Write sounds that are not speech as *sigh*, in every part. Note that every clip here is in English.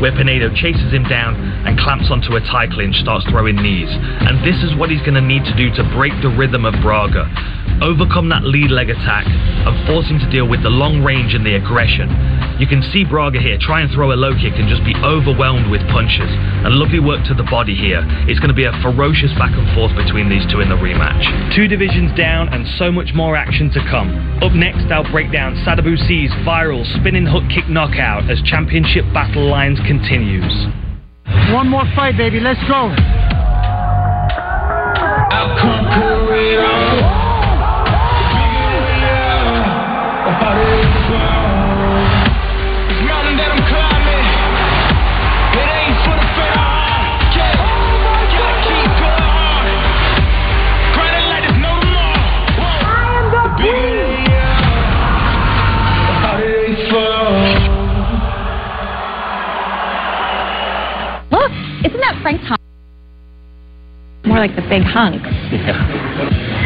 Where Pinedo chases him down and clamps onto a tie clinch, starts throwing knees. And this is what he's going to need to do to break the rhythm of Braga. Overcome that lead leg attack and force him to deal with the long range and the aggression. You can see Braga here try and throw a low kick and just be overwhelmed with punches. And lovely work to the body here. It's going to be a ferocious back and forth between these two in the rematch. Two divisions down and so much more action to come. Up next, I'll break down Sadibou Sy's viral spinning hook kick knockout as championship battle lines continues. One more fight, baby. Let's go. That Frank Thomas? More like the big hunk.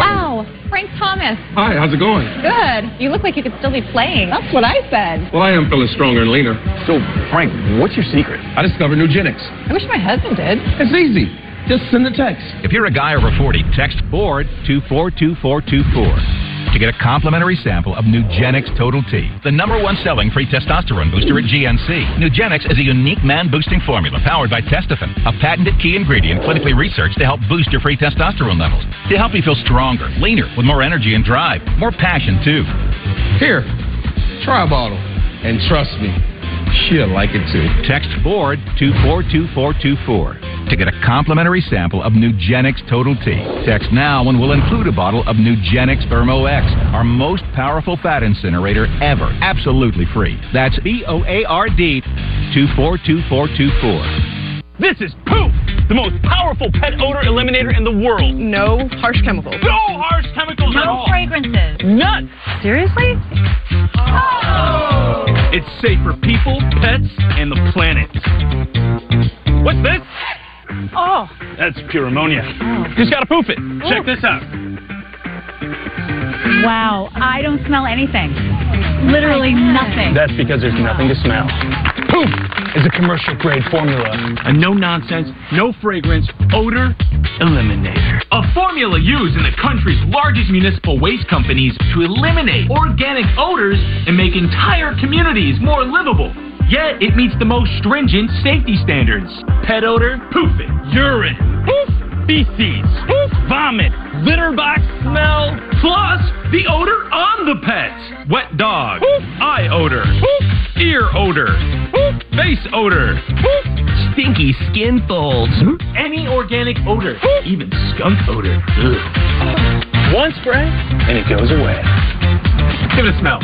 Wow, Frank Thomas. Hi, how's it going? Good. You look like you could still be playing. That's what I said. Well, I am feeling stronger and leaner. So, Frank, what's your secret? I discovered Nugenics. I wish my husband did. It's easy. Just send a text. If you're a guy over 40, text BOARD to 42424 to get a complimentary sample of Nugenics Total T, the number one selling free testosterone booster at GNC. Nugenics is a unique man boosting formula powered by Testofen, a patented key ingredient clinically researched to help boost your free testosterone levels, to help you feel stronger, leaner, with more energy and drive, more passion too. Here, try a bottle. And trust me, she'll like it too. Text BOARD to 42424 to get a complimentary sample of Nugenics Total T. Text now and we'll include a bottle of Nugenics Thermo X, our most powerful fat incinerator ever, absolutely free. That's B O A R D to 42424. This is Poof, the most powerful pet odor eliminator in the world. No harsh chemicals. No harsh chemicals at No fragrances. None. Seriously? It's safe for people, pets, and the planet. What's this? Oh. That's pure ammonia. Oh. Just gotta poof it. Check this out. Wow, I don't smell anything. Literally nothing. That's because there's nothing to smell. Poof is a commercial grade formula. A no nonsense, no fragrance, odor eliminator. A formula used in the country's largest municipal waste companies to eliminate organic odors and make entire communities more livable. Yet it meets the most stringent safety standards. Pet odor, poof it. Urine, poof. Feces. Vomit, litter box smell, plus the odor on the pet. Wet dog, poof. eye odor, poof. ear odor, poof. face odor, stinky skin folds, any organic odor, even skunk odor. Ugh. One spray and it goes away. Give it a smell.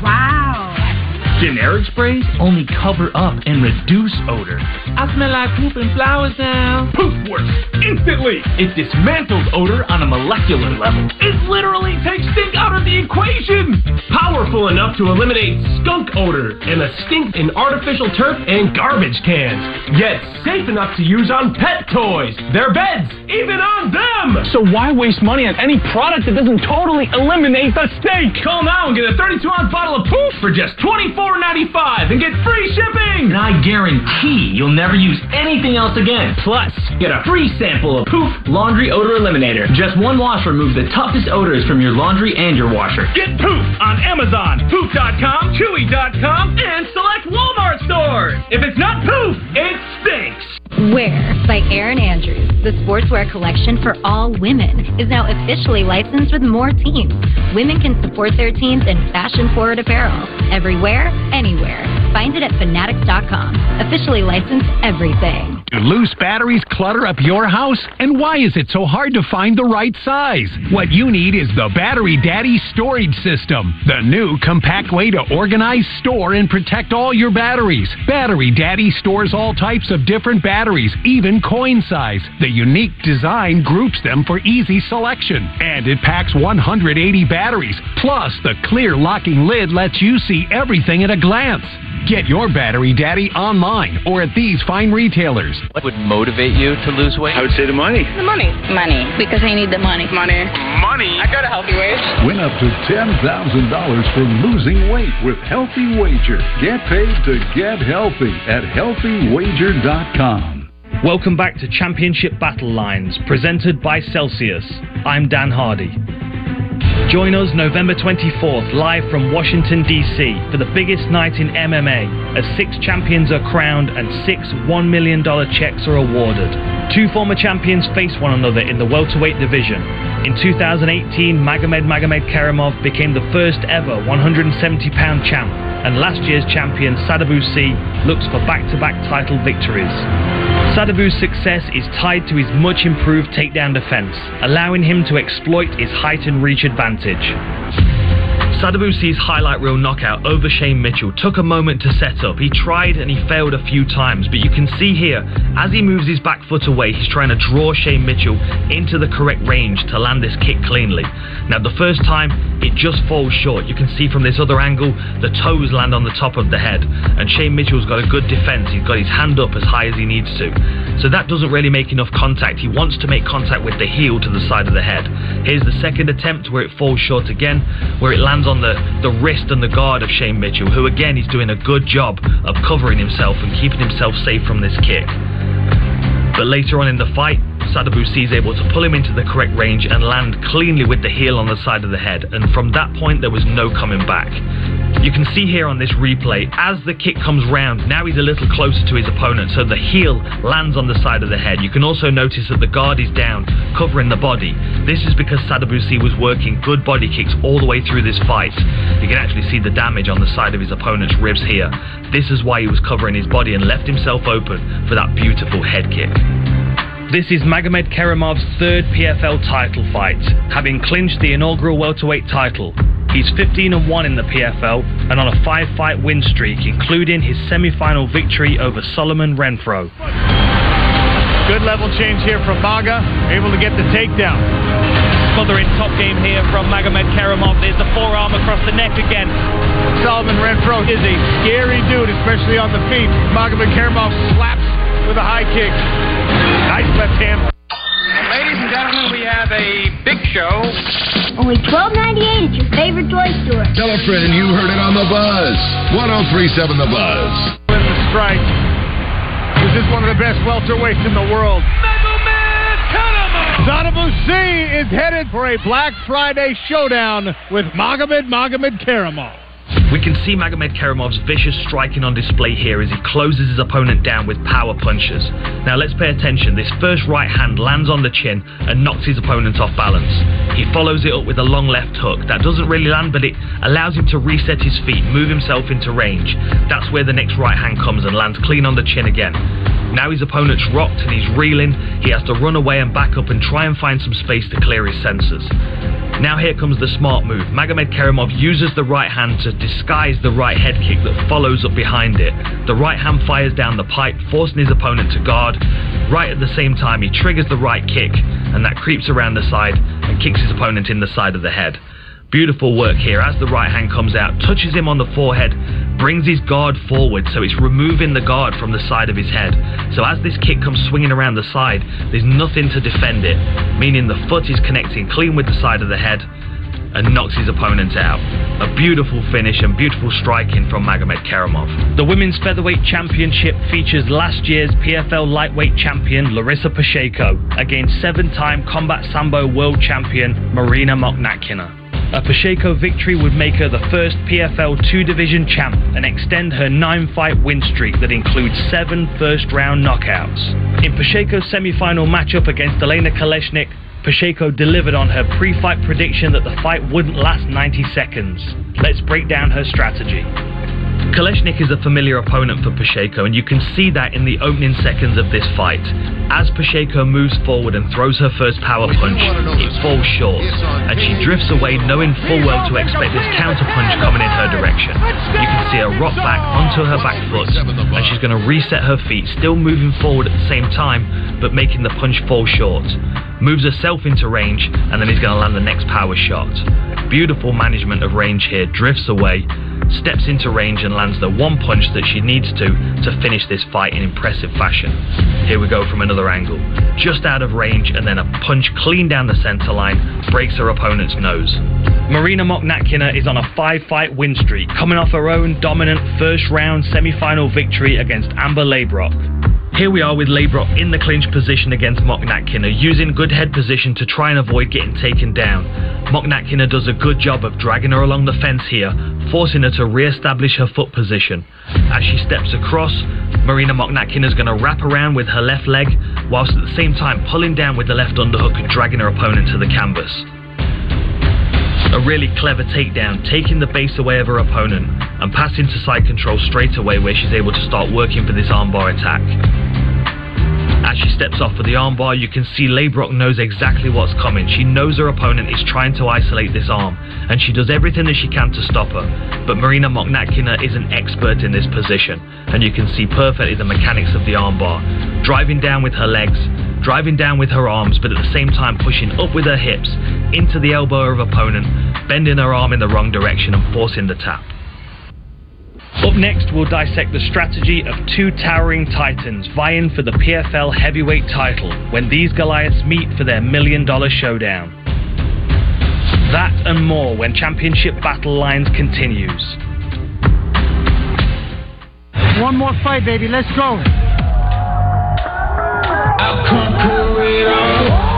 Wow. Generic sprays only cover up and reduce odor. I smell like poop and flowers now. Poof works instantly. It dismantles odor on a molecular level. It literally takes stink out of the equation. Powerful enough to eliminate skunk odor and the stink in artificial turf and garbage cans. Yet safe enough to use on pet toys, their beds, even on them. So why waste money on any product that doesn't totally eliminate the stink? Call now and get a 32 ounce bottle of poof for just $24.95 and get free shipping. And I guarantee you'll never use anything else again. Plus, get a free sample of Poof Laundry Odor Eliminator. Just one wash removes the toughest odors from your laundry and your washer. Get Poof on Amazon, Poof.com, Chewy.com, and select Walmart stores. If it's not Poof, it stinks. Wear by Erin Andrews, the sportswear collection for all women, is now officially licensed with more teams. Women can support their teams in fashion forward apparel. Everywhere, anywhere. Find it at fanatics.com. Officially licensed everything. Do loose batteries clutter up your house? And why is it so hard to find the right size? What you need is the Battery Daddy Storage System, the new compact way to organize, store, and protect all your batteries. Battery Daddy stores all types of different batteries, even coin size. The unique design groups them for easy selection. And it packs 180 batteries. Plus, the clear locking lid lets you see everything at a glance. Get your Battery Daddy online or at these fine retailers. What would motivate you to lose weight? I would say the money. The money. Money. Because I need the money. Money. Money. I got a healthy weight. Win up to $10,000 for losing weight with Healthy Wager. Get paid to get healthy at healthywager.com. Welcome back to Championship Battle Lines, presented by Celsius. I'm Dan Hardy. Join us November 24th, live from Washington, D.C., for the biggest night in MMA, as six champions are crowned and six $1 million checks are awarded. Two former champions face one another in the welterweight division. In 2018, Magomed Magomedkerimov became the first ever 170 pound champ, and last year's champion Sadibou Sy looks for back to back title victories. Sadibou's success is tied to his much improved takedown defense, allowing him to exploit his height and reach advantage. Sadibou Sy's highlight reel knockout over Shane Mitchell took a moment to set up. He tried and he failed a few times, but you can see here, as he moves his back foot away, he's trying to draw Shane Mitchell into the correct range to land this kick cleanly. Now, the first time, it just falls short. You can see from this other angle, the toes land on the top of the head, and Shane Mitchell's got a good defense. He's got his hand up as high as he needs to. So that doesn't really make enough contact. He wants to make contact with the heel to the side of the head. Here's the second attempt where it falls short again, where it lands on the, the wrist and the guard of Shane Mitchell, who again is doing a good job of covering himself and keeping himself safe from this kick. But later on in the fight, Sadibou Sy is able to pull him into the correct range and land cleanly with the heel on the side of the head, and from that point there was no coming back. You can see here on this replay, as the kick comes round, now he's a little closer to his opponent, so the heel lands on the side of the head. You can also notice that the guard is down, covering the body. This is because Sadibou Sy was working good body kicks all the way through this fight. You can actually see the damage on the side of his opponent's ribs here. This is why he was covering his body and left himself open for that beautiful head kick. This is Magomedkerimov's third PFL title fight, having clinched the inaugural welterweight title. He's 15 and 1 in the PFL and on a five fight win streak, including his semi final victory over Solomon Renfro. Good level change here from Maga, able to get the takedown. Smothering top game here from Magomedkerimov. There's the forearm across the neck again. Solomon Renfro is a scary dude, especially on the feet. Magomedkerimov slaps with a high kick. Nice left hand. Ladies and gentlemen, we have a big show. Only twelve ninety eight at your favorite toy store. Tell a friend you heard it on the buzz. 1037 The Buzz. With the strike. This is one of the best welterweights in the world. Sadibou Sy is headed for a Black Friday showdown with Magomed Magomedkerimov. We can see Magomedkerimov's vicious striking on display here as he closes his opponent down with power punches. Now let's pay attention. This first right hand lands on the chin and knocks his opponent off balance. He follows it up with a long left hook. That doesn't really land, but it allows him to reset his feet, move himself into range. That's where the next right hand comes and lands clean on the chin again. Now his opponent's rocked and he's reeling. He has to run away and back up and try and find some space to clear his senses. Now here comes the smart move. Magomedkerimov uses the right hand to disguise the right head kick that follows up behind it. The right hand fires down the pipe, forcing his opponent to guard. Right at the same time, he triggers the right kick, and that creeps around the side and kicks his opponent in the side of the head. Beautiful work here as the right hand comes out, touches him on the forehead, brings his guard forward, so it's removing the guard from the side of his head. So as this kick comes swinging around the side, there's nothing to defend it, meaning the foot is connecting clean with the side of the head and knocks his opponent out. A beautiful finish and beautiful striking from Magomedkerimov. The Women's Featherweight Championship features last year's PFL Lightweight Champion Larissa Pacheco against seven-time Combat Sambo World Champion Marina Mokhnatkina. A Pacheco victory would make her the first PFL two division champ and extend her nine fight win streak that includes seven first round knockouts. In Pacheco's semi final matchup against Elena Kolesnyk, Pacheco delivered on her pre fight prediction that the fight wouldn't last 90 seconds. Let's break down her strategy. Kolesnyk is a familiar opponent for Pacheco, and you can see that in the opening seconds of this fight. As Pacheco moves forward and throws her first power punch, it falls short, and she drifts away knowing full well to expect this counter punch coming in her direction. You can see her rock back onto her back foot, and she's going to reset her feet, still moving forward at the same time, but making the punch fall short. Moves herself into range, and then is going to land the next power shot. Beautiful management of range here, drifts away, steps into range and lands the one punch that she needs to to finish this fight in impressive fashion. Here we go from another angle. Just out of range and then a punch clean down the center line breaks her opponent's nose. Marina Mokhnatkina is on a five-fight win streak, coming off her own dominant first-round semi-final victory against Amber Leibrock. Here we are with Leibrock in the clinch position against Mokhnatkina, using good head position to try and avoid getting taken down. Mokhnatkina does a good job of dragging her along the fence here, forcing her to re-establish her foot position. As she steps across, Marina Mokhnatkina is going to wrap around with her left leg, whilst at the same time pulling down with the left underhook and dragging her opponent to the canvas. A really clever takedown, taking the base away of her opponent and passing to side control straight away where she's able to start working for this armbar attack. As she steps off for the armbar, you can see Leibrock knows exactly what's coming. She knows her opponent is trying to isolate this arm, and she does everything that she can to stop her. But Marina Mokhnatkina is an expert in this position, and you can see perfectly the mechanics of the armbar. Driving down with her legs, driving down with her arms, but at the same time pushing up with her hips into the elbow of opponent, bending her arm in the wrong direction and forcing the tap. Up next, we'll dissect the strategy of two towering titans vying for the PFL heavyweight title when these Goliaths meet for their million dollar showdown. That and more when Championship Battle Lines continues. One more fight, baby. Let's go. Holiday,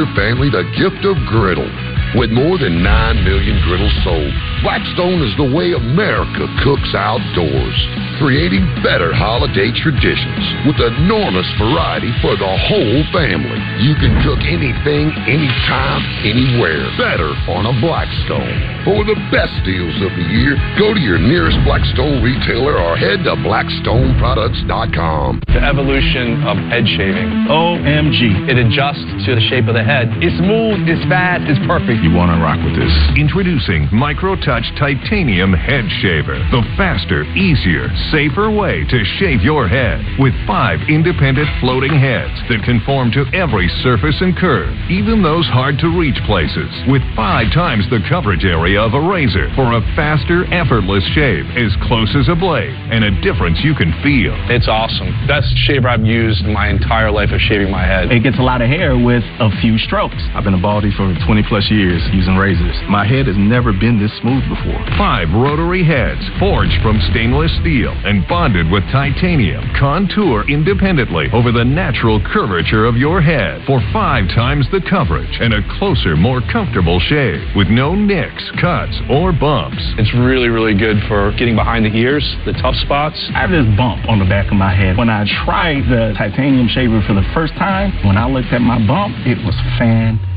your family the gift of griddle. With more than 9 million griddles sold, Blackstone is the way America cooks outdoors, creating better holiday traditions with enormous variety for the whole family. You can cook anything, anytime, anywhere, better on a Blackstone. For the best deals of the year, go to your nearest Blackstone retailer or head to blackstoneproducts.com. The evolution of head shaving. OMG. It adjusts to the shape of the head. It's smooth, it's fast, it's perfect. You want to rock with this? Introducing MicroTouch Titanium Head Shaver, the faster, easier, safer way to shave your head with five independent floating heads that conform to every surface and curve, even those hard to reach places, with five times the coverage area of a razor for a faster, effortless shave as close as a blade and a difference you can feel. It's awesome. Best shaver I've used in my entire life of shaving my head. It gets a lot of hair with a few strokes. I've been a baldy for 20 plus years using razors. My head has never been this smooth before. Five rotary heads forged from stainless steel and bonded with titanium contour independently over the natural curvature of your head for five times the coverage and a closer, more comfortable shave with no nicks, cuts, or bumps. It's really, really good for getting behind the ears, the tough spots. I have this bump on the back of my head. When I tried the titanium shaver for the first time, when I looked at my bump, it was fantastic.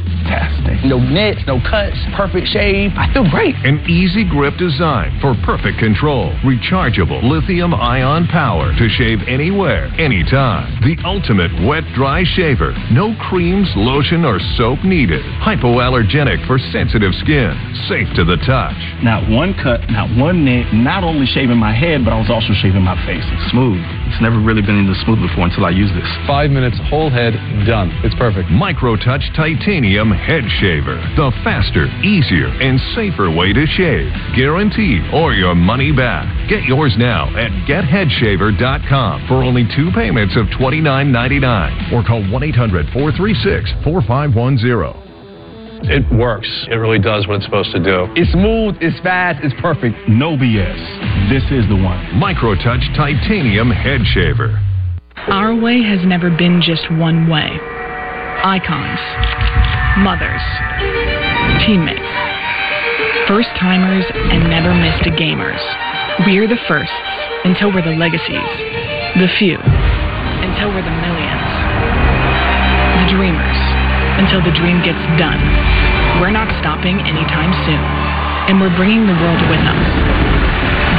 No nits, no cuts, perfect shave. I feel great. An easy grip design for perfect control. Rechargeable lithium ion power to shave anywhere, anytime. The ultimate wet dry shaver. No creams, lotion, or soap needed. Hypoallergenic for sensitive skin. Safe to the touch. Not one cut, not one nick, not only shaving my head, but I was also shaving my face. It's smooth. It's never really been in this smooth before until I use this. Five minutes, whole head, done. It's perfect. MicroTouch Titanium Head Shaver. The faster, easier, and safer way to shave. Guaranteed or your money back. Get yours now at getheadshaver.com for only two payments of $29.99 or call 1 800 436 4510. It works. It really does what it's supposed to do. It's smooth, it's fast, it's perfect. No BS. This is the one. MicroTouch Titanium Head Shaver. Our way has never been just one way. Icons, mothers, teammates, first timers, and never missed a gamers. We're the firsts until we're the legacies, the few until we're the millions, the dreamers until the dream gets done. We're not stopping anytime soon, and we're bringing the world with us.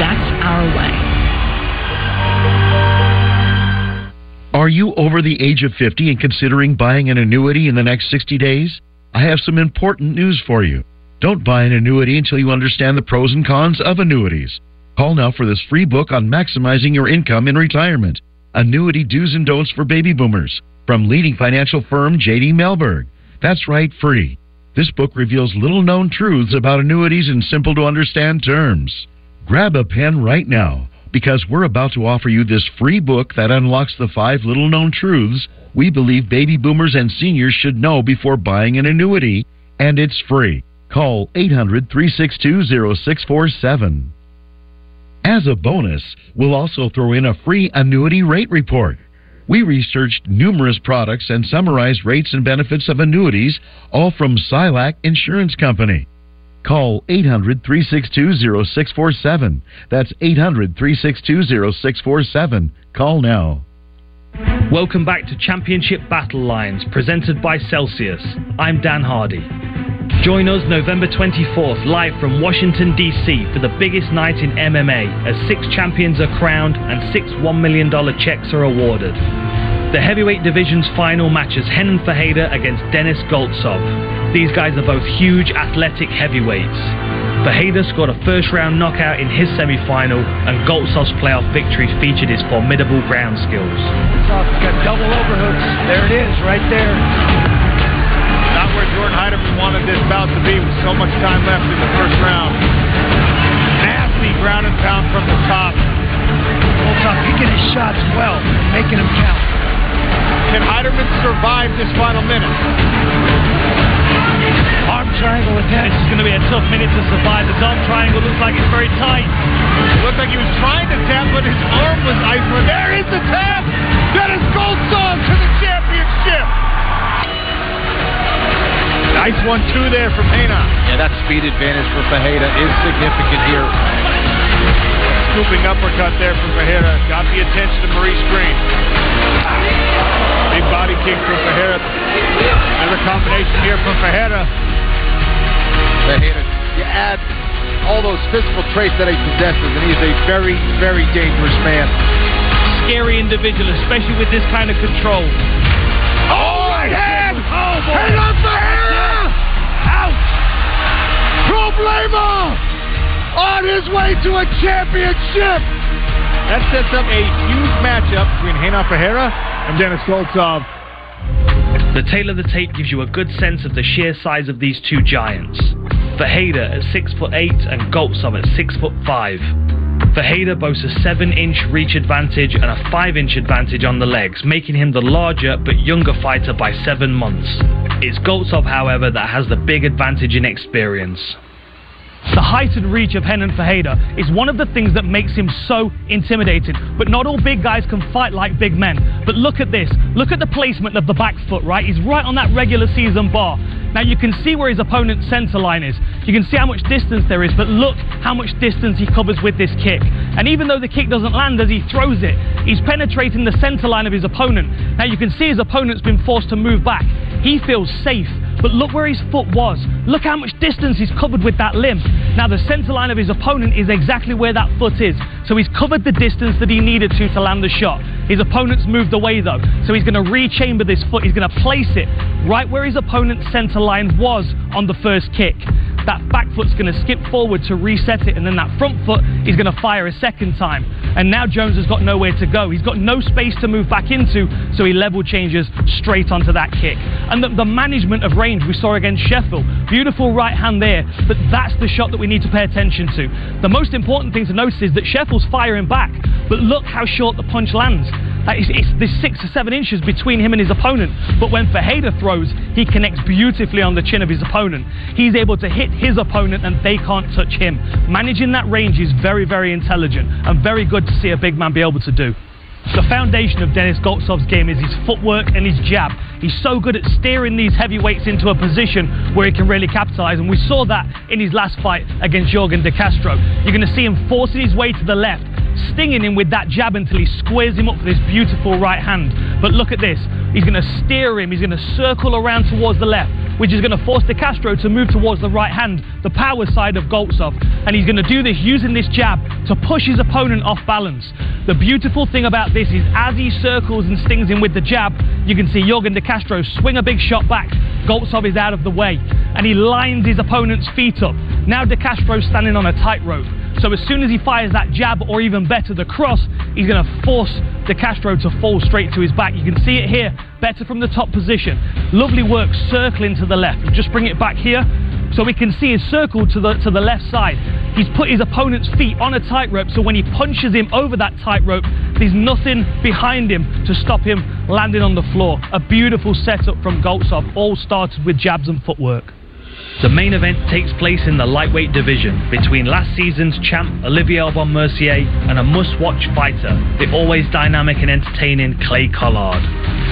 That's our way. Are you over the age of 50 and considering buying an annuity in the next 60 days? I have some important news for you. Don't buy an annuity until you understand the pros and cons of annuities. Call now for this free book on maximizing your income in retirement Annuity Do's and Don'ts for Baby Boomers from leading financial firm JD Mellberg. That's right, free. This book reveals little known truths about annuities in simple to understand terms. Grab a pen right now because we're about to offer you this free book that unlocks the five little known truths we believe baby boomers and seniors should know before buying an annuity, and it's free. Call 800 362 0647. As a bonus, we'll also throw in a free annuity rate report. We researched numerous products and summarized rates and benefits of annuities, all from Silac Insurance Company. Call 800 362 0647. That's 800 362 0647. Call now. Welcome back to Championship Battle Lines, presented by Celsius. I'm Dan Hardy. Join us November 24th, live from Washington, D.C., for the biggest night in MMA, as six champions are crowned and six $1 million checks are awarded. The heavyweight division's final matches Renan Ferreira against Denis Goltsov. These guys are both huge athletic heavyweights. Ferreira scored a first round knockout in his semi final, and Goltsov's playoff victory featured his formidable ground skills. Got double overhooks. There it is, right there. Not where Jordan Heiseman wanted this bout to be with so much time left in the first round. Nasty ground and pound from the top. Goltsov picking his shots well, making them count. Can Heiseman survive this final minute? Arm triangle attack. This is going to be a tough minute to survive. The arm triangle looks like it's very tight. It looked like he was trying to tap, but his arm was isolated. There is the tap! Denis Goltsov to the championship! Nice one-two there from Renan. Yeah, that speed advantage for Ferreira is significant here. Scooping uppercut there from Ferreira. Got the attention of Maurice Greene. Big body kick from Ferreira. Another combination here from Ferreira. Ferreira, you add all those physical traits that he possesses, and he's a very, very dangerous man. Scary individual, especially with this kind of control. Oh, right hand! Oh, boy. Renan Ferreira! Ouch! Problema! On his way to a championship! That sets up a huge matchup between Renan Ferreira and Denis Goltsov. The tale of the tape gives you a good sense of the sheer size of these two giants. Ferreira at 6 foot 8 and Goltsov at 6 foot 5. Ferreira boasts a 7 inch reach advantage and a 5 inch advantage on the legs, making him the larger but younger fighter by 7 months. It's Goltsov, however, that has the big advantage in experience. The height and reach of Renan Ferreira is one of the things that makes him so intimidating. But not all big guys can fight like big men. But look at this. Look at the placement of the back foot, right? He's right on that regular season bar. Now you can see where his opponent's center line is. You can see how much distance there is, but look how much distance he covers with this kick. And even though the kick doesn't land as he throws it, he's penetrating the center line of his opponent. Now you can see his opponent's been forced to move back. He feels safe. But look where his foot was. Look how much distance he's covered with that limb. Now, the center line of his opponent is exactly where that foot is. So he's covered the distance that he needed to to land the shot. His opponent's moved away though. So he's going to rechamber this foot. He's going to place it right where his opponent's center line was on the first kick. That back foot's going to skip forward to reset it, and then that front foot is going to fire a second time. And now Jones has got nowhere to go. He's got no space to move back into, so he level changes straight onto that kick. And the, the management of range we saw against Scheffel. Beautiful right hand there, but that's the shot that we need to pay attention to. The most important thing to notice is that Scheffel's firing back, but look how short the punch lands. It's, there's six or seven inches between him and his opponent. But when Ferreira throws, he connects beautifully on the chin of his opponent. He's able to hit his opponent and they can't touch him. Managing that range is very, very intelligent and very good to see a big man be able to do. The foundation of Denis Goltsov's game is his footwork and his jab. He's so good at steering these heavyweights into a position where he can really capitalize, and we saw that in his last fight against Jorgen De Castro. You're going to see him forcing his way to the left, stinging him with that jab until he squares him up for this beautiful right hand. But look at this. He's going to steer him. He's going to circle around towards the left, which is going to force De Castro to move towards the right hand, the power side of Goltsov. And he's going to do this using this jab to push his opponent off balance. The beautiful thing about this is as he circles and stings him with the jab, you can see Jorgen De Castro swing a big shot back. Goltsov is out of the way. And he lines his opponent's feet up. Now De Castro's standing on a tightrope. So as soon as he fires that jab, or even better, the cross, he's going to force De Castro to fall straight to his back. You can see it here, better from the top position. Lovely work circling to the left. Just bring it back here so we can see his circle to the to the left side. He's put his opponent's feet on a tightrope, so when he punches him over that tightrope, there's nothing behind him to stop him landing on the floor. A beautiful setup from Goltsov, all started with jabs and footwork. The main event takes place in the lightweight division between last season's champ Olivier Aubin Mercier and a must watch fighter, the always dynamic and entertaining Clay Collard.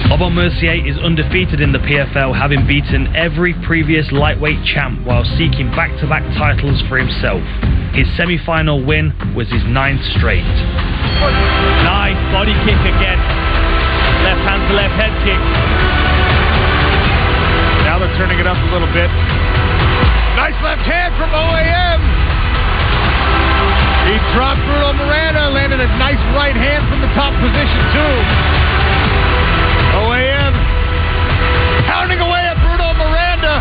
Aubin Mercier is undefeated in the PFL, having beaten every previous lightweight champ while seeking back to back titles for himself. His semi final win was his ninth straight. Nice body kick again. Left hand to left head kick. Now they're turning it up a little bit. Nice left hand from OAM. He dropped Bruno Miranda, landed a nice right hand from the top position, too. OAM pounding away at Bruno Miranda.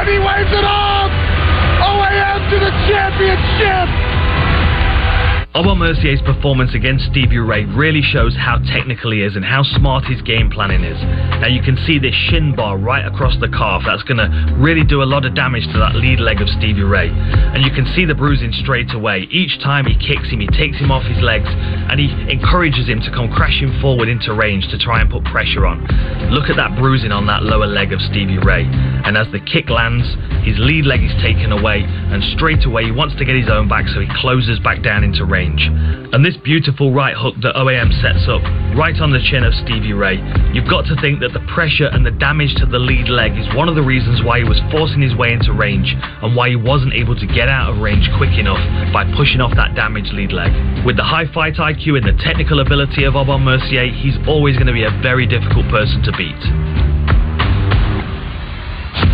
And he waves it off. OAM to the championship. Aubin Mercier's performance against Stevie Ray really shows how technical he is and how smart his game planning is. Now you can see this shin bar right across the calf. That's going to really do a lot of damage to that lead leg of Stevie Ray. And you can see the bruising straight away. Each time he kicks him, he takes him off his legs and he encourages him to come crashing forward into range to try and put pressure on. Look at that bruising on that lower leg of Stevie Ray. And as the kick lands, his lead leg is taken away and straight away he wants to get his own back so he closes back down into range. And this beautiful right hook that OAM sets up, right on the chin of Stevie Ray, you've got to think that the pressure and the damage to the lead leg is one of the reasons why he was forcing his way into range and why he wasn't able to get out of range quick enough by pushing off that damaged lead leg. With the high fight IQ and the technical ability of Aubin Mercier, he's always going to be a very difficult person to beat.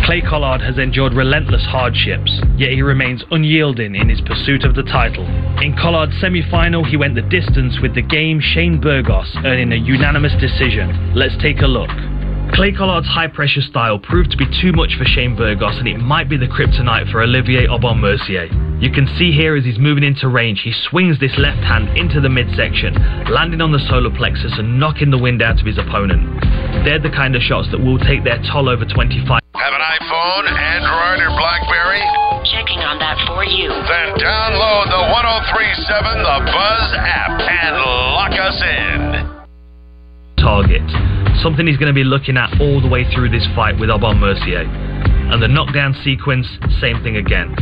Clay Collard has endured relentless hardships, yet he remains unyielding in his pursuit of the title. In Collard's semi final, he went the distance with the game Shane Burgos, earning a unanimous decision. Let's take a look. Clay Collard's high pressure style proved to be too much for Shane Burgos, and it might be the kryptonite for Olivier Aubin Mercier. You can see here as he's moving into range, he swings this left hand into the midsection, landing on the solar plexus and knocking the wind out of his opponent. They're the kind of shots that will take their toll over 25. Have an iPhone, Android, or Blackberry? Checking on that for you. Then download the 1037 The Buzz app and lock us in. target. Something he's going to be looking at all the way through this fight with Aubin Mercier. And the knockdown sequence, same thing again.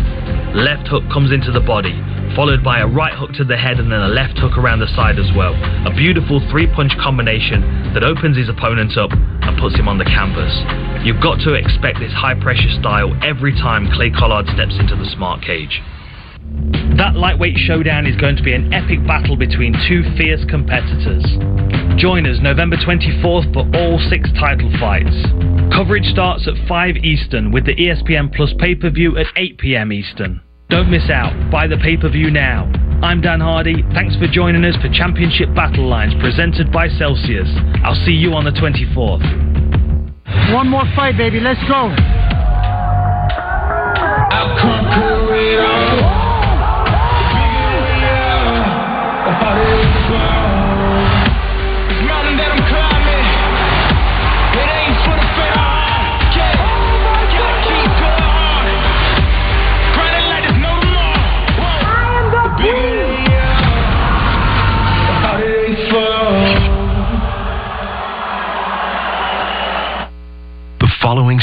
Left hook comes into the body, followed by a right hook to the head and then a left hook around the side as well. A beautiful three punch combination that opens his opponent up and puts him on the canvas. You've got to expect this high pressure style every time Clay Collard steps into the SmartCage. That lightweight showdown is going to be an epic battle between two fierce competitors. Join us November 24th for all six title fights. Coverage starts at 5 Eastern with the ESPN Plus pay per view at 8 pm Eastern. Don't miss out. Buy the pay per view now. I'm Dan Hardy. Thanks for joining us for Championship Battle Lines presented by Celsius. I'll see you on the 24th. One more fight, baby. Let's go. The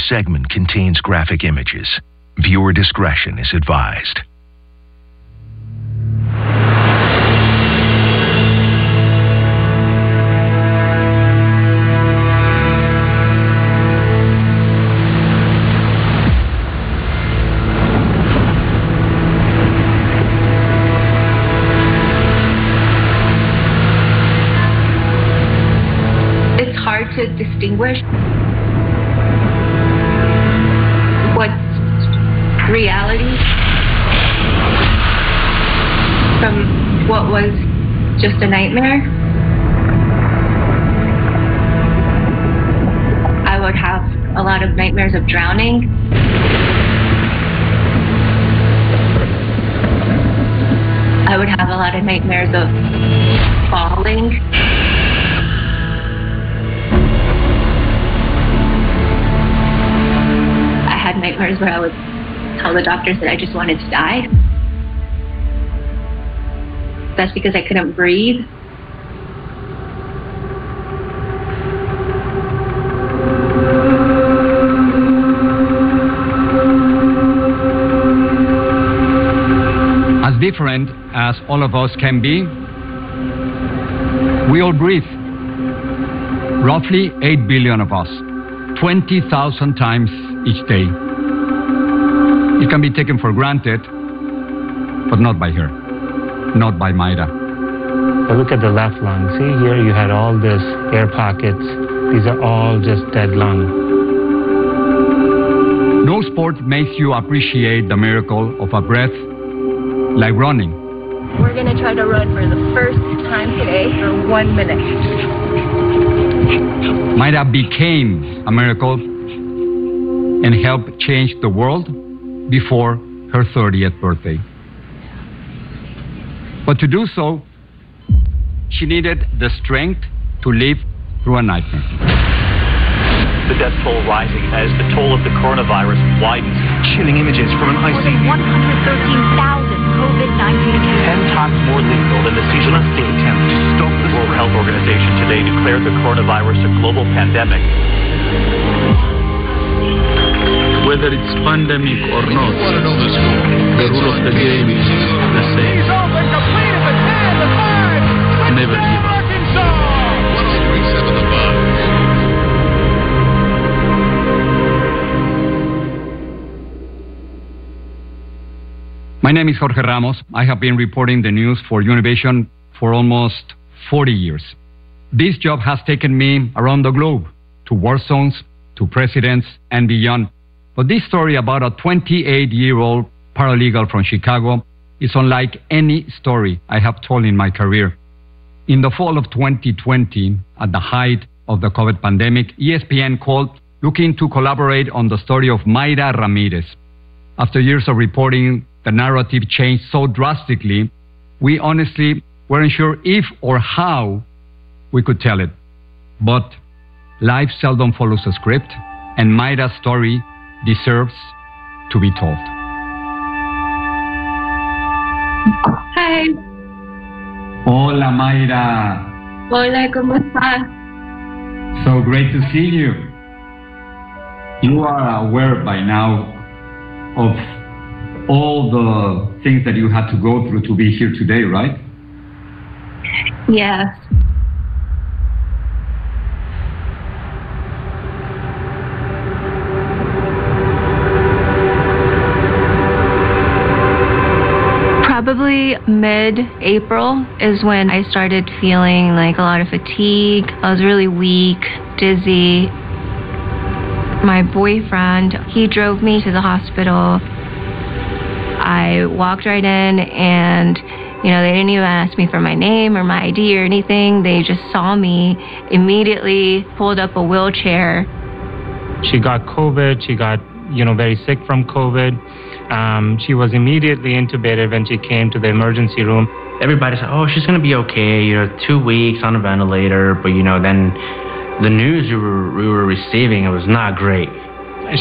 segment contains graphic images. Viewer discretion is advised. distinguish just a nightmare. I would have a lot of nightmares of drowning. I would have a lot of nightmares of falling. I had nightmares where I would tell the doctors that I just wanted to die. That's because I couldn't breathe. As different as all of us can be, we all breathe. Roughly 8 billion of us, 20,000 times each day. It can be taken for granted, but not by her, not by Maida. But look at the left lung. See here, you had all this air pockets. These are all just dead lung. No sport makes you appreciate the miracle of a breath like running. We're going to try to run for the first time today for one minute. Maida became a miracle and helped change the world before her 30th birthday. But to do so, she needed the strength to live through a nightmare. The death toll rising as the toll of the coronavirus widens. Chilling images from an More than 113,000 COVID-19 cases. Ten times more lethal than the seasonal flu attempt to stop the World Health Organization today declared the coronavirus a global pandemic. Whether it's pandemic or not, the rule of the game is the same. Never give up. My name is Jorge Ramos. I have been reporting the news for Univision for almost 40 years. This job has taken me around the globe, to war zones, to presidents, and beyond. But this story about a 28 year old paralegal from Chicago is unlike any story I have told in my career. In the fall of 2020, at the height of the COVID pandemic, ESPN called looking to collaborate on the story of Mayra Ramirez. After years of reporting, the narrative changed so drastically, we honestly weren't sure if or how we could tell it. But life seldom follows a script, and Mayra's story deserves to be told. Hi. Hola, Mayra. Hola, ¿cómo estás? So great to see you. You are aware by now of all the things that you had to go through to be here today, right? Yes. Probably mid April is when I started feeling like a lot of fatigue. I was really weak, dizzy. My boyfriend, he drove me to the hospital. I walked right in and you know, they didn't even ask me for my name or my ID or anything. They just saw me, immediately pulled up a wheelchair. She got COVID. She got, you know, very sick from COVID. Um, she was immediately intubated when she came to the emergency room. Everybody said, "Oh, she's gonna be okay." You know, two weeks on a ventilator, but you know, then the news we were, we were receiving it was not great.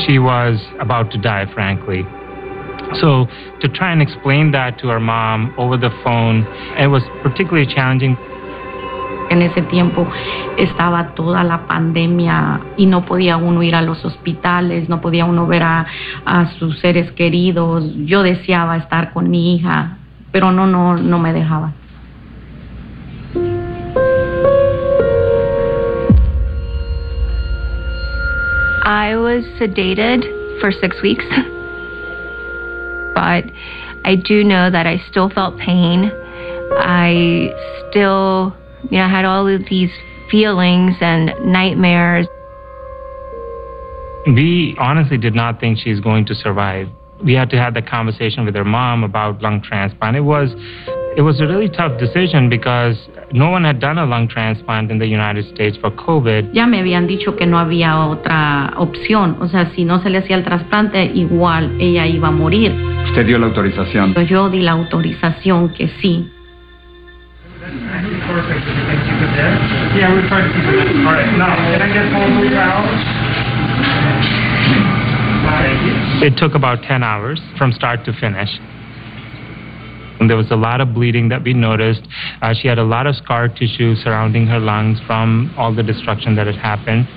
She was about to die, frankly. So to try and explain that to her mom over the phone, it was particularly challenging. En ese tiempo estaba toda la pandemia y no podía uno ir a los hospitales, no podía uno ver a, sus seres queridos. Yo deseaba estar con mi hija, pero no, no, no me dejaba. I was sedated for six weeks, but I do know that I still felt pain. I still, you know, had all of these feelings and nightmares. We honestly did not think she's going to survive. We had to have that conversation with her mom about lung transplant. It was it was a really tough decision because no one had done a lung transplant in the United States for COVID. Ya me habían dicho que no había otra opción, o sea, si no se le hacía el trasplante, igual ella iba a morir. Usted dio la autorización. Yo di la autorización que sí. Yeah, we're trying to keep it. All right, now, can I get all those out? It took about 10 hours from start to finish. And there was a lot of bleeding that we noticed. Uh, she had a lot of scar tissue surrounding her lungs from all the destruction that had happened.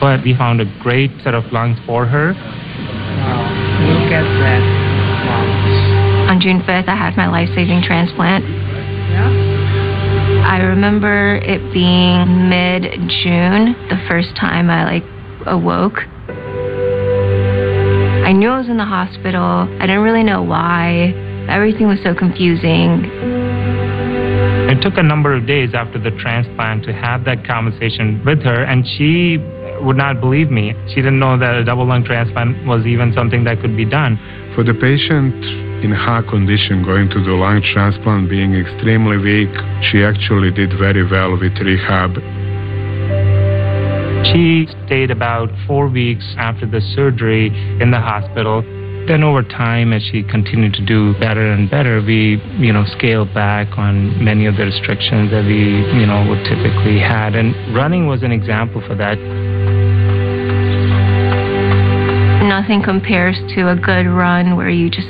But we found a great set of lungs for her. Look at that. On June 5th, I had my life saving transplant. I remember it being mid June, the first time I like awoke. I knew I was in the hospital. I didn't really know why. Everything was so confusing. It took a number of days after the transplant to have that conversation with her, and she would not believe me. She didn't know that a double lung transplant was even something that could be done. For the patient in her condition going to the lung transplant being extremely weak, she actually did very well with rehab. She stayed about four weeks after the surgery in the hospital. Then over time, as she continued to do better and better, we, you know, scaled back on many of the restrictions that we, you know, would typically had. And running was an example for that. Nothing compares to a good run where you just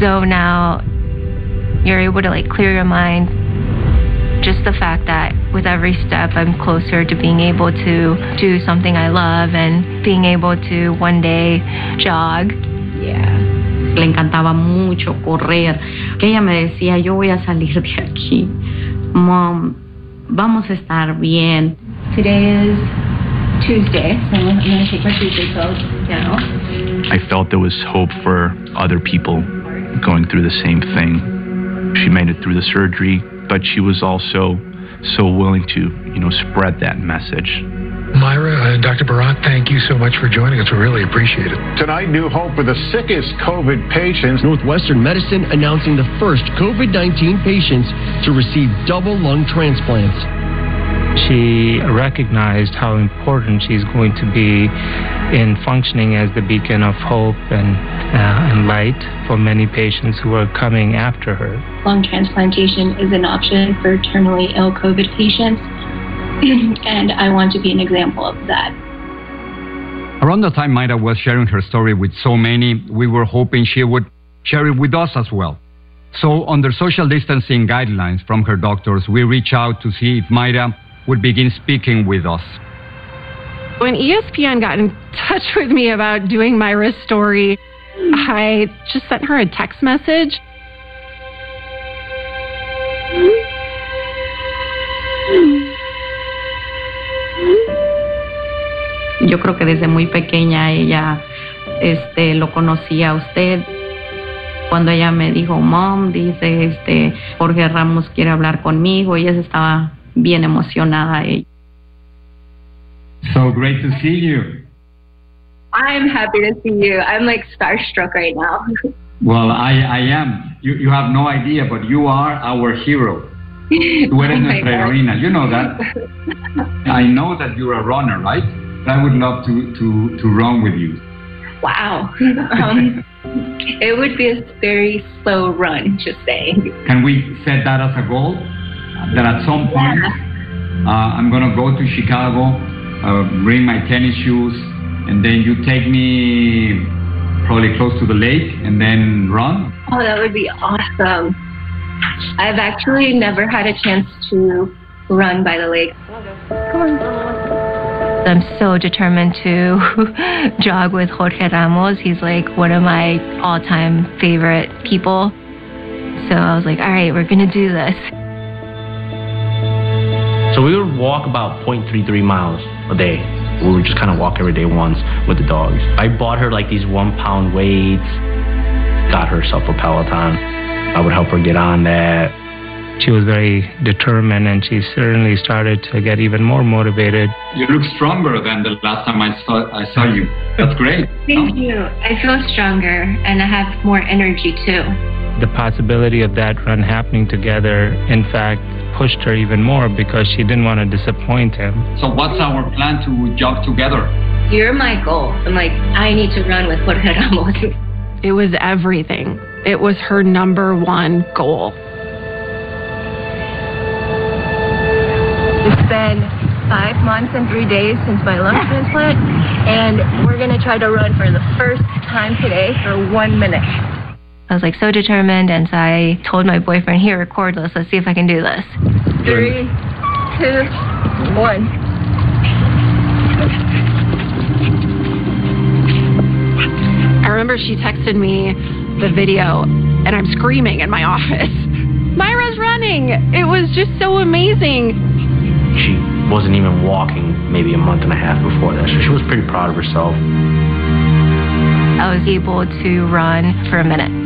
zone now You're able to like clear your mind. Just the fact that with every step I'm closer to being able to do something I love and being able to one day jog. Yeah. Le encantaba mucho correr. Que ella me decía, yo voy a salir de aquí. Mom, vamos a estar bien. Today is Tuesday, so I'm going to take my Tuesday pills now. I felt there was hope for other people going through the same thing. She made it through the surgery, but she was also so willing to, you know, spread that message. Mayra uh, and Dr. Bharat, thank you so much for joining us. We really appreciate it. Tonight, new hope for the sickest COVID patients. Northwestern Medicine announcing the first COVID 19 patients to receive double lung transplants. She recognized how important she's going to be in functioning as the beacon of hope and, uh, and light for many patients who are coming after her. Lung transplantation is an option for terminally ill COVID patients, *clears throat* and I want to be an example of that. Around the time Mayra was sharing her story with so many, we were hoping she would share it with us as well. So, under social distancing guidelines from her doctors, we reached out to see if Mayra would begin speaking with us. When ESPN got in touch with me about doing Mayra's story, I just sent her a text message. Yo creo que desde muy pequeña ella este, lo conocía a usted. Cuando ella me dijo, Mom, dice, este, Jorge Ramos quiere hablar conmigo, ella estaba bien emocionada. Ella. So great to see you. I'm happy to see you. I'm like starstruck right now. *laughs* Well, I, I am. You, you have no idea, but you are our hero. *laughs* Tú eres Oh nuestra heroína. You know that. *laughs* I know that you're a runner, right? I would love to, to, to run with you. wow. Um, it would be a very slow run, just saying. Can we set that as a goal? That at some point, uh, I'm going to go to Chicago, uh, bring my tennis shoes, and then you take me probably close to the lake and then run. Oh, that would be awesome. I've actually never had a chance to run by the lake. Come on. I'm so determined to *laughs* jog with Jorge Ramos. He's like one of my all time favorite people. So I was like, all right, we're going to do this. So we would walk about 0.33 miles a day. We would just kind of walk every day once with the dogs. I bought her like these one pound weights, got herself a Peloton. I would help her get on that. she was very determined and she certainly started to get even more motivated. You look stronger than the last time I saw, I saw you. That's great. Thank you. I feel stronger and I have more energy too. The possibility of that run happening together, in fact, pushed her even more because she didn't want to disappoint him. So, what's our plan to jog together? You're my goal. I'm like, I need to run with Jorge Ramos. *laughs* It was everything. It was her number one goal. It's been five months and three days since my lung transplant, and we're gonna try to run for the first time today for one minute. I was like so determined, and so I told my boyfriend, "Here, record this. Let's see if I can do this." Three, two, one. I remember she texted me the video, and I'm screaming in my *laughs* office. Mayra's running! It was just so amazing. She wasn't even walking maybe a month and a half before that, so she was pretty proud of herself. I was able to run for a minute.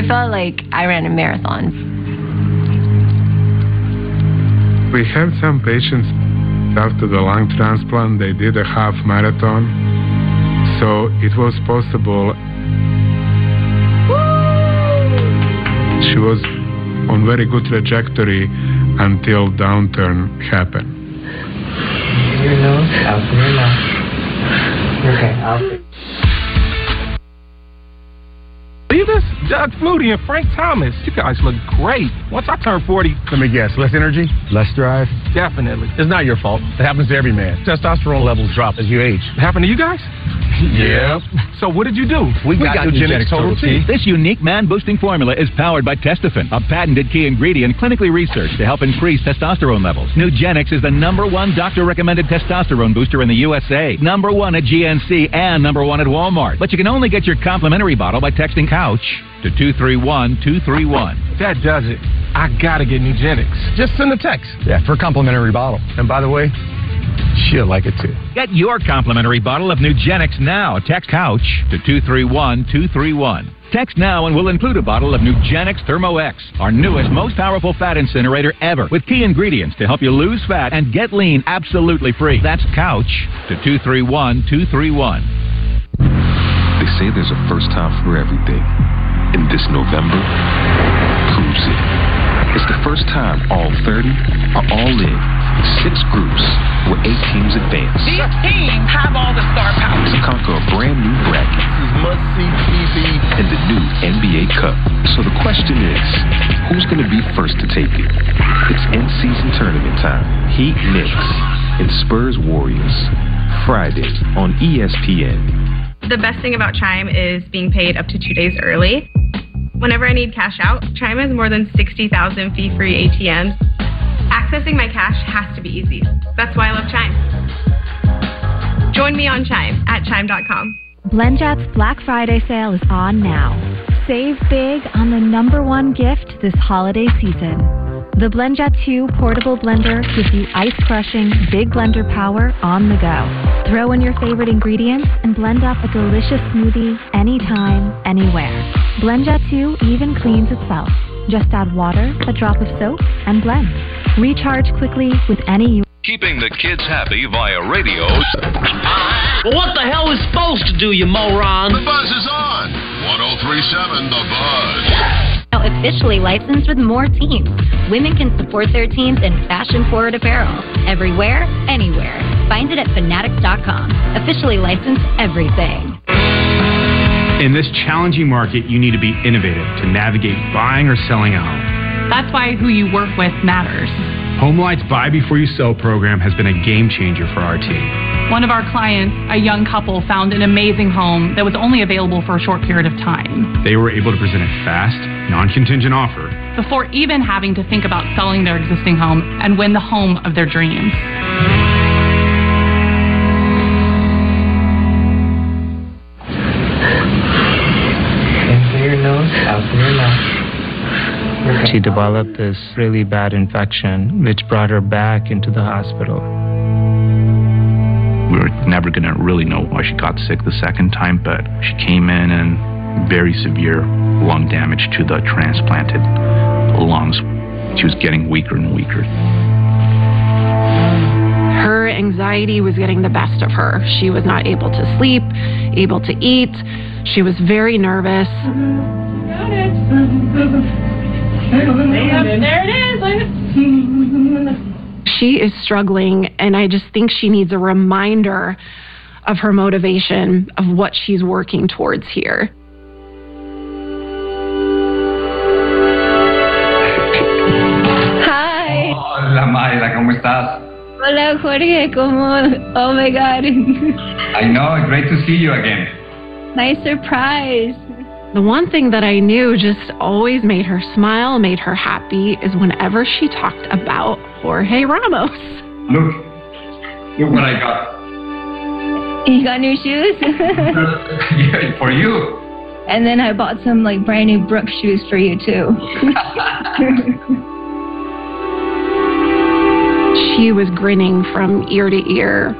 It felt like I ran a marathon. We had some patients after the lung transplant, they did a half marathon. So it was possible. She was on very good trajectory until downturn happened. Your nose, out your mouth. Okay, out. Doug Flutie and Frank Thomas. You guys look great. Once I turn 40. Let me guess. Less energy? Less drive? Definitely. It's not your fault. It happens to every man. Testosterone levels drop as you age. It happened to you guys? *laughs* yeah. So what did you do? We, got, got Nugenix Total T. This unique man-boosting formula is powered by Testofen, a patented key ingredient clinically researched to help increase testosterone levels. Nugenix is the number one doctor-recommended testosterone booster in the USA, number one at GNC, and number one at Walmart. But you can only get your complimentary bottle by texting COUCH to 231-231. That does it. I gotta get Nugenix. Just send a text. Yeah, for a complimentary bottle. And by the way, she'll like it too. Get your complimentary bottle of Nugenix now. Text COUCH to 231-231. Text now and we'll include a bottle of Nugenix Thermo X, our newest, most powerful fat incinerator ever, with key ingredients to help you lose fat and get lean absolutely free. That's COUCH to 231-231. They say there's a first time for everything. And this November proves it. It's the first time all 30 are all in. Six groups where eight teams advance. These teams have all the star power. To conquer a brand new bracket. This is must see TV. And the new NBA Cup. So the question is, who's going to be first to take it? It's in season tournament time. Heat Knicks and Spurs Warriors. Friday on ESPN. The best thing about Chime is being paid up to two days early. Whenever I need cash out, Chime has more than 60,000 fee free ATMs. Accessing my cash has to be easy. That's why I love Chime. Join me on Chime at chime.com. BlendJet's Black Friday sale is on now. Save big on the number one gift this holiday season. The BlendJet 2 portable blender gives you ice crushing, big blender power on the go. Throw in your favorite ingredients and blend up a delicious smoothie anytime, anywhere. BlendJet 2 even cleans itself. Just add water, a drop of soap, and blend. Recharge quickly with any Keeping the kids happy via radio. Well, what the hell is supposed to do, you moron? The buzz is on. 1037 The Buzz. Now officially licensed with more teams. Women can support their teams in fashion forward apparel. Everywhere, anywhere. Find it at fanatics.com. Officially licensed everything. In this challenging market, you need to be innovative to navigate buying or selling a home. That's why who you work with matters. HomeLight's Buy Before You Sell program has been a game changer for our team. One of our clients, a young couple, found an amazing home that was only available for a short period of time. They were able to present it fast, non contingent offer before even having to think about selling their existing home and win the home of their dreams. In your nose, out from your mouth. She developed this really bad infection, which brought her back into the hospital. We were never going to really know why she got sick the second time, but she came in and very severe lung damage to the transplanted lungs. She was getting weaker and weaker. Her anxiety was getting the best of her. She was not able to sleep, able to eat. She was very nervous. There it is. She is struggling, and I just think she needs a reminder of her motivation, of what she's working towards here. Hola Jorge, ¿cómo? Oh my god. I know, great to see you again. nice surprise. The one thing that I knew just always made her smile, made her happy, is whenever she talked about Jorge Ramos. Look, look what I got. You got new shoes? *laughs* Yeah, for you. and then I bought some like brand new Brooks shoes for you too. *laughs* She was grinning from ear to ear.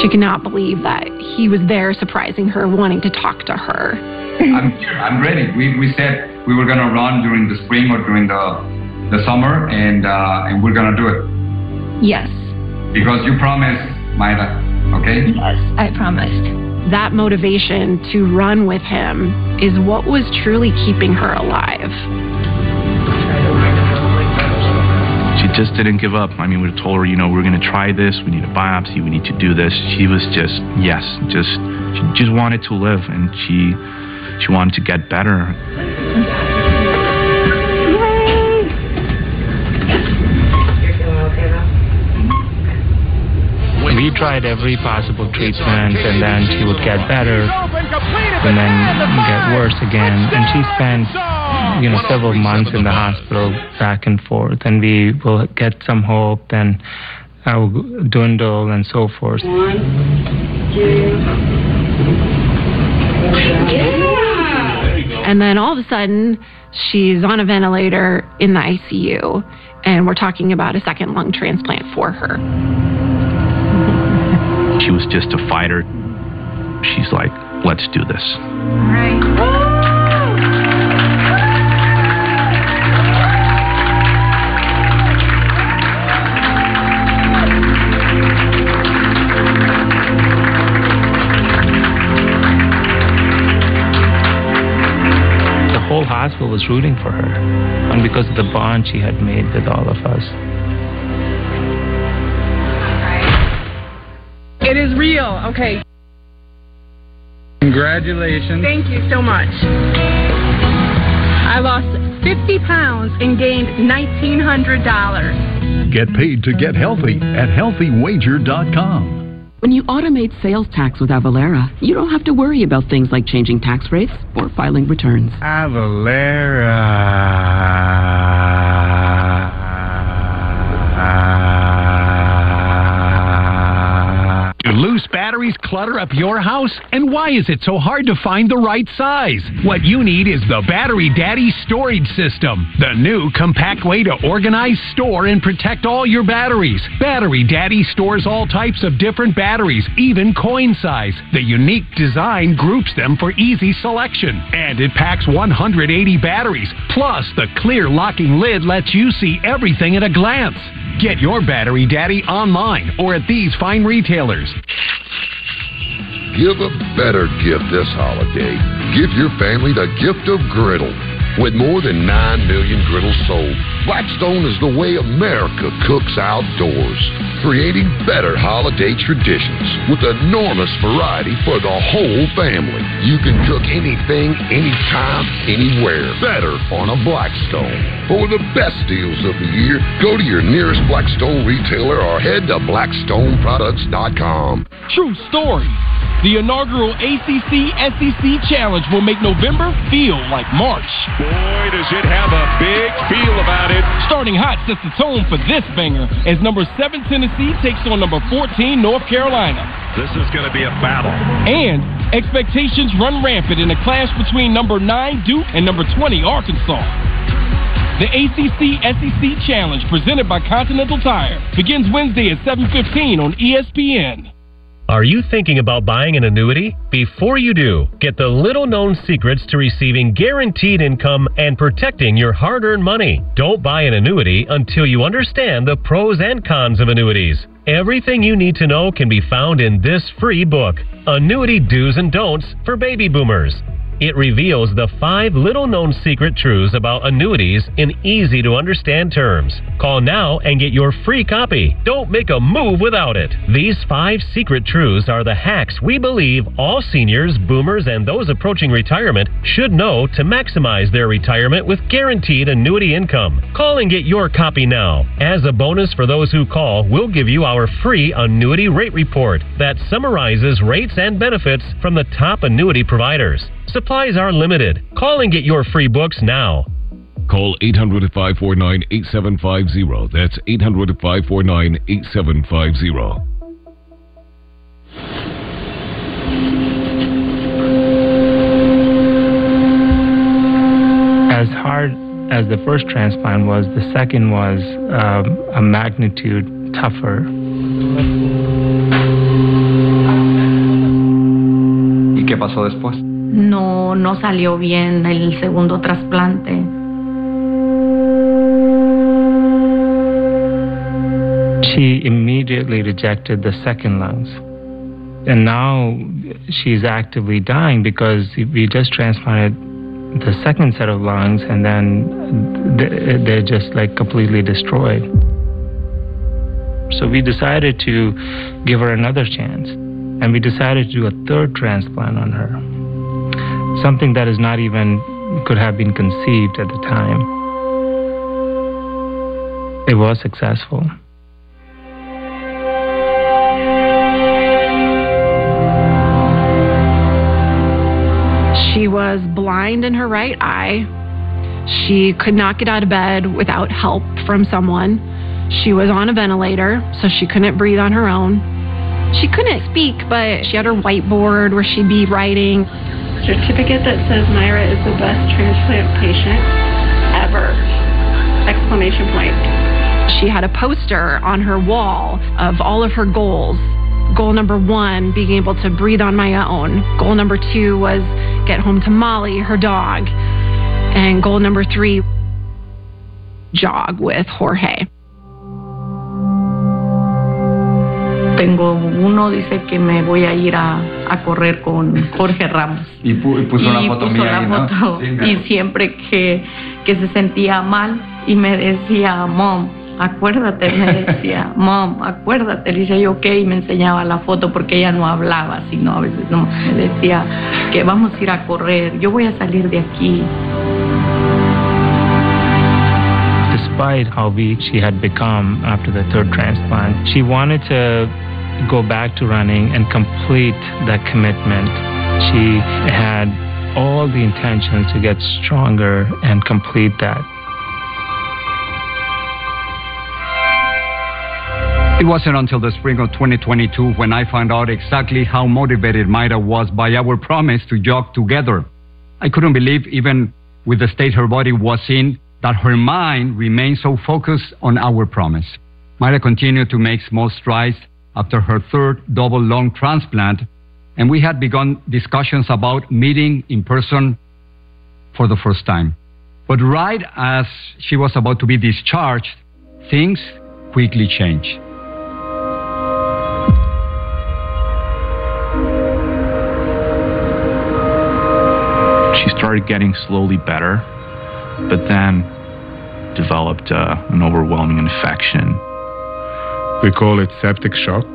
She could not believe that he was there surprising her, wanting to talk to her. I'm here. I'm ready. We, we said we were gonna run during the spring or during the the summer, and uh, and we're gonna do it yes. because you promised, Mayra. Okay? Yes, I promised. That motivation to run with him is what was truly keeping her alive. Just didn't give up. I mean, we told her, you know, we're going to try this. We need a biopsy. We need to do this. She was just, yes, just, she just wanted to live and she, she wanted to get better. We tried every possible treatment, and then she would get better, and then get worse again. And she spent, you know, several months in the hospital back and forth. And we will get some hope, then I will dwindle, and so forth. And then all of a sudden, she's on a ventilator in the ICU, and we're talking about a second lung transplant for her. She was just a fighter. She's like, let's do this. The whole hospital was rooting for her, and because of the bond she had made with all of us. It is real. Okay. Congratulations. Thank you so much. I lost 50 pounds and gained $1,900. Get paid to get healthy at healthywager.com. When you automate sales tax with Avalara, you don't have to worry about things like changing tax rates or filing returns. Do loose batteries clutter up your house? And why is it so hard to find the right size? What you need is the Battery Daddy Storage System, the new compact way to organize, store, and protect all your batteries. Battery Daddy stores all types of different batteries, even coin size. The unique design groups them for easy selection. And it packs 180 batteries. Plus, the clear locking lid lets you see everything at a glance. Get your Battery Daddy online or at these fine retailers. Give a better gift this holiday. Give your family the gift of griddle. With more than 9 million griddles sold, Blackstone is the way America cooks outdoors, creating better holiday traditions with enormous variety for the whole family. You can cook anything, anytime, anywhere, better on a Blackstone. For the best deals of the year, go to your nearest Blackstone retailer or head to blackstoneproducts.com. True story. The inaugural ACC SEC Challenge will make November feel like March. Boy, does it have a big feel about it. Starting hot sets the tone for this banger as number 7 Tennessee takes on number 14 North Carolina. This is going to be a battle. And expectations run rampant in a clash between number 9 Duke and number 20 Arkansas. The ACC SEC Challenge presented by Continental Tire begins Wednesday at 7:15 on ESPN. Are you thinking about buying an annuity? Before you do, get the little known secrets to receiving guaranteed income and protecting your hard earned money. Don't buy an annuity until you understand the pros and cons of annuities. Everything you need to know can be found in this free book Annuity Do's and Don'ts for Baby Boomers. It reveals the five little known secret truths about annuities in easy to understand terms. Call now and get your free copy. Don't make a move without it. These five secret truths are the hacks we believe all seniors, boomers, and those approaching retirement should know to maximize their retirement with guaranteed annuity income. Call and get your copy now. As a bonus for those who call, we'll give you our free annuity rate report that summarizes rates and benefits from the top annuity providers. Supplies are limited. Call and get your free books now. Call 800 549 8750. That's 800 549 8750. As hard as the first transplant was, the second was um, a magnitude tougher. ¿Y qué pasó después? No, no salió bien el segundo trasplante. She immediately rejected the second lungs. And now she's actively dying because we just transplanted the second set of lungs and then they're just like completely destroyed. So we decided to give her another chance. And we decided to do a third transplant on her. Something that is not even could have been conceived at the time. It was successful. She was blind in her right eye. She could not get out of bed without help from someone. She was on a ventilator, so she couldn't breathe on her own. She couldn't speak, but she had her whiteboard where she'd be writing. Certificate that says Mayra is the best transplant patient ever. Exclamation point. She had a poster on her wall of all of her goals. Goal number one, being able to breathe on my own. Goal number two was get home to Molly, her dog. And goal number three, jog with Jorge. Tengo uno, dice que me voy a ir a, a correr con Jorge Ramos. Y, pu- y puso una y foto puso mía la ahí, ¿no? foto. Sí, y siempre que, que se sentía mal y me decía, mom, acuérdate, me decía, *laughs* mom, acuérdate, le decía yo, ok, y me enseñaba la foto porque ella no hablaba, sino a veces no, me decía que vamos a ir a correr, yo voy a salir de aquí. Despite how weak she had become after the third transplant, she wanted to go back to running and complete that commitment. She had all the intentions to get stronger and complete that. It wasn't until the spring of 2022 when I found out exactly how motivated Mayra was by our promise to jog together. I couldn't believe, even with the state her body was in, that her mind remained so focused on our promise. Mayra continued to make small strides after her third double lung transplant, and we had begun discussions about meeting in person for the first time. But right as she was about to be discharged, things quickly changed. She started getting slowly better, but then developed uh, an overwhelming infection. We call it septic shock.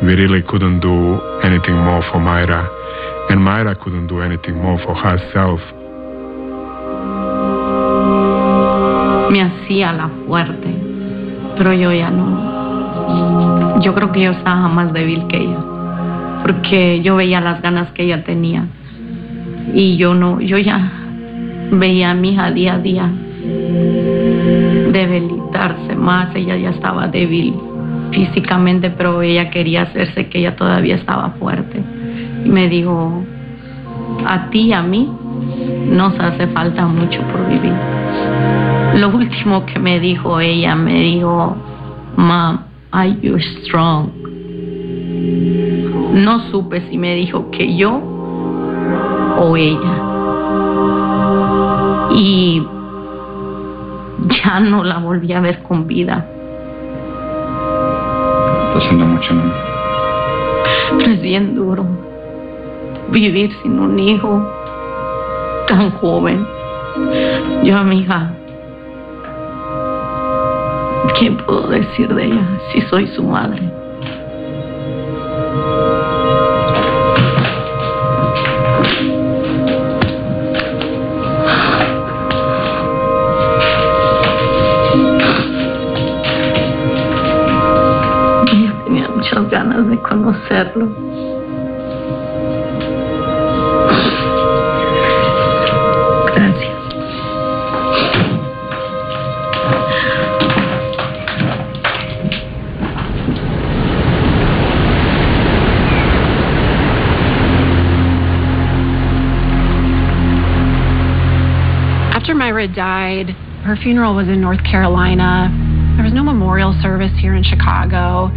We really couldn't do anything more for Myra, and Myra couldn't do anything more for herself. Me hacía la fuerte, pero yo ya no. Yo creo que yo estaba más débil que ella, porque yo veía las ganas que ella tenía y yo no, yo ya veía a mi hija día a día debilitarse más, ella ya estaba débil físicamente, pero ella quería hacerse que ella todavía estaba fuerte. Y me dijo, a ti y a mí nos hace falta mucho por vivir. Lo último que me dijo ella, me dijo, Mom, are you strong? No supe si me dijo que yo o ella. Y ya no la volví a ver con vida. Siento mucho, ¿no? Pero es bien duro vivir sin un hijo tan joven. Yo, amiga, ¿qué puedo decir de ella si soy su madre? After Mayra died, her funeral was in North Carolina. There was no memorial service here in Chicago.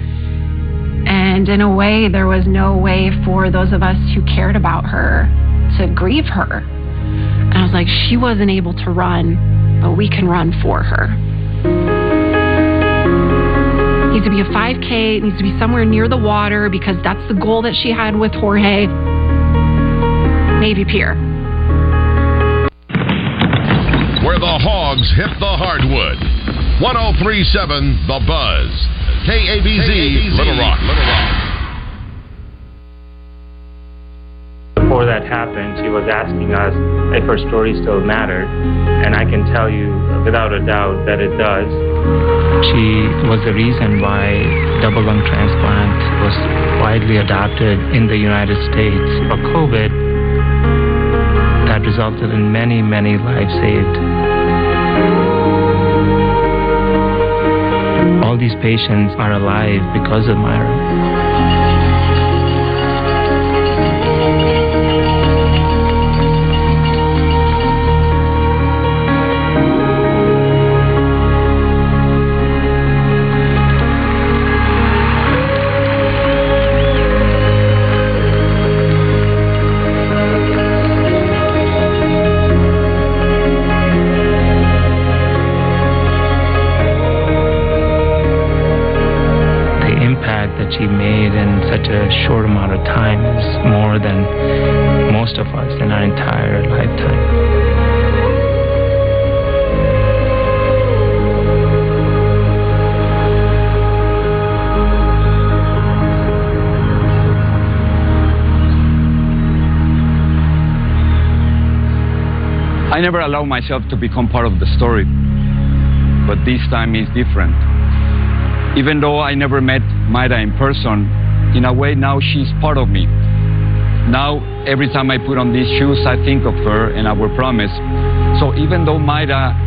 And in a way, there was no way for those of us who cared about her to grieve her. And I was like, she wasn't able to run, but we can run for her. Needs to be a 5K, it needs to be somewhere near the water because that's the goal that she had with Jorge. Navy Pier. Where the hogs hit the hardwood. 1037 The Buzz. KABZ, Little Rock. Before that happened, she was asking us if her story still mattered, and I can tell you without a doubt that it does. She was the reason why double lung transplant was widely adopted in the United States for COVID. That resulted in many, many lives saved. These patients are alive because of Mayra. Never allow myself to become part of the story, but this time is different. Even though I never met Mayra in person, in a way now she's part of me. Now, every time I put on these shoes, I think of her and our promise. So even though Mayra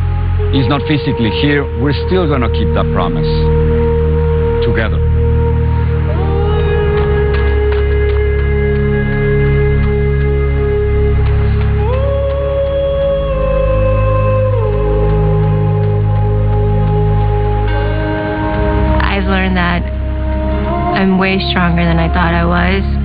is not physically here, we're still gonna keep that promise together. Way stronger than I thought I was.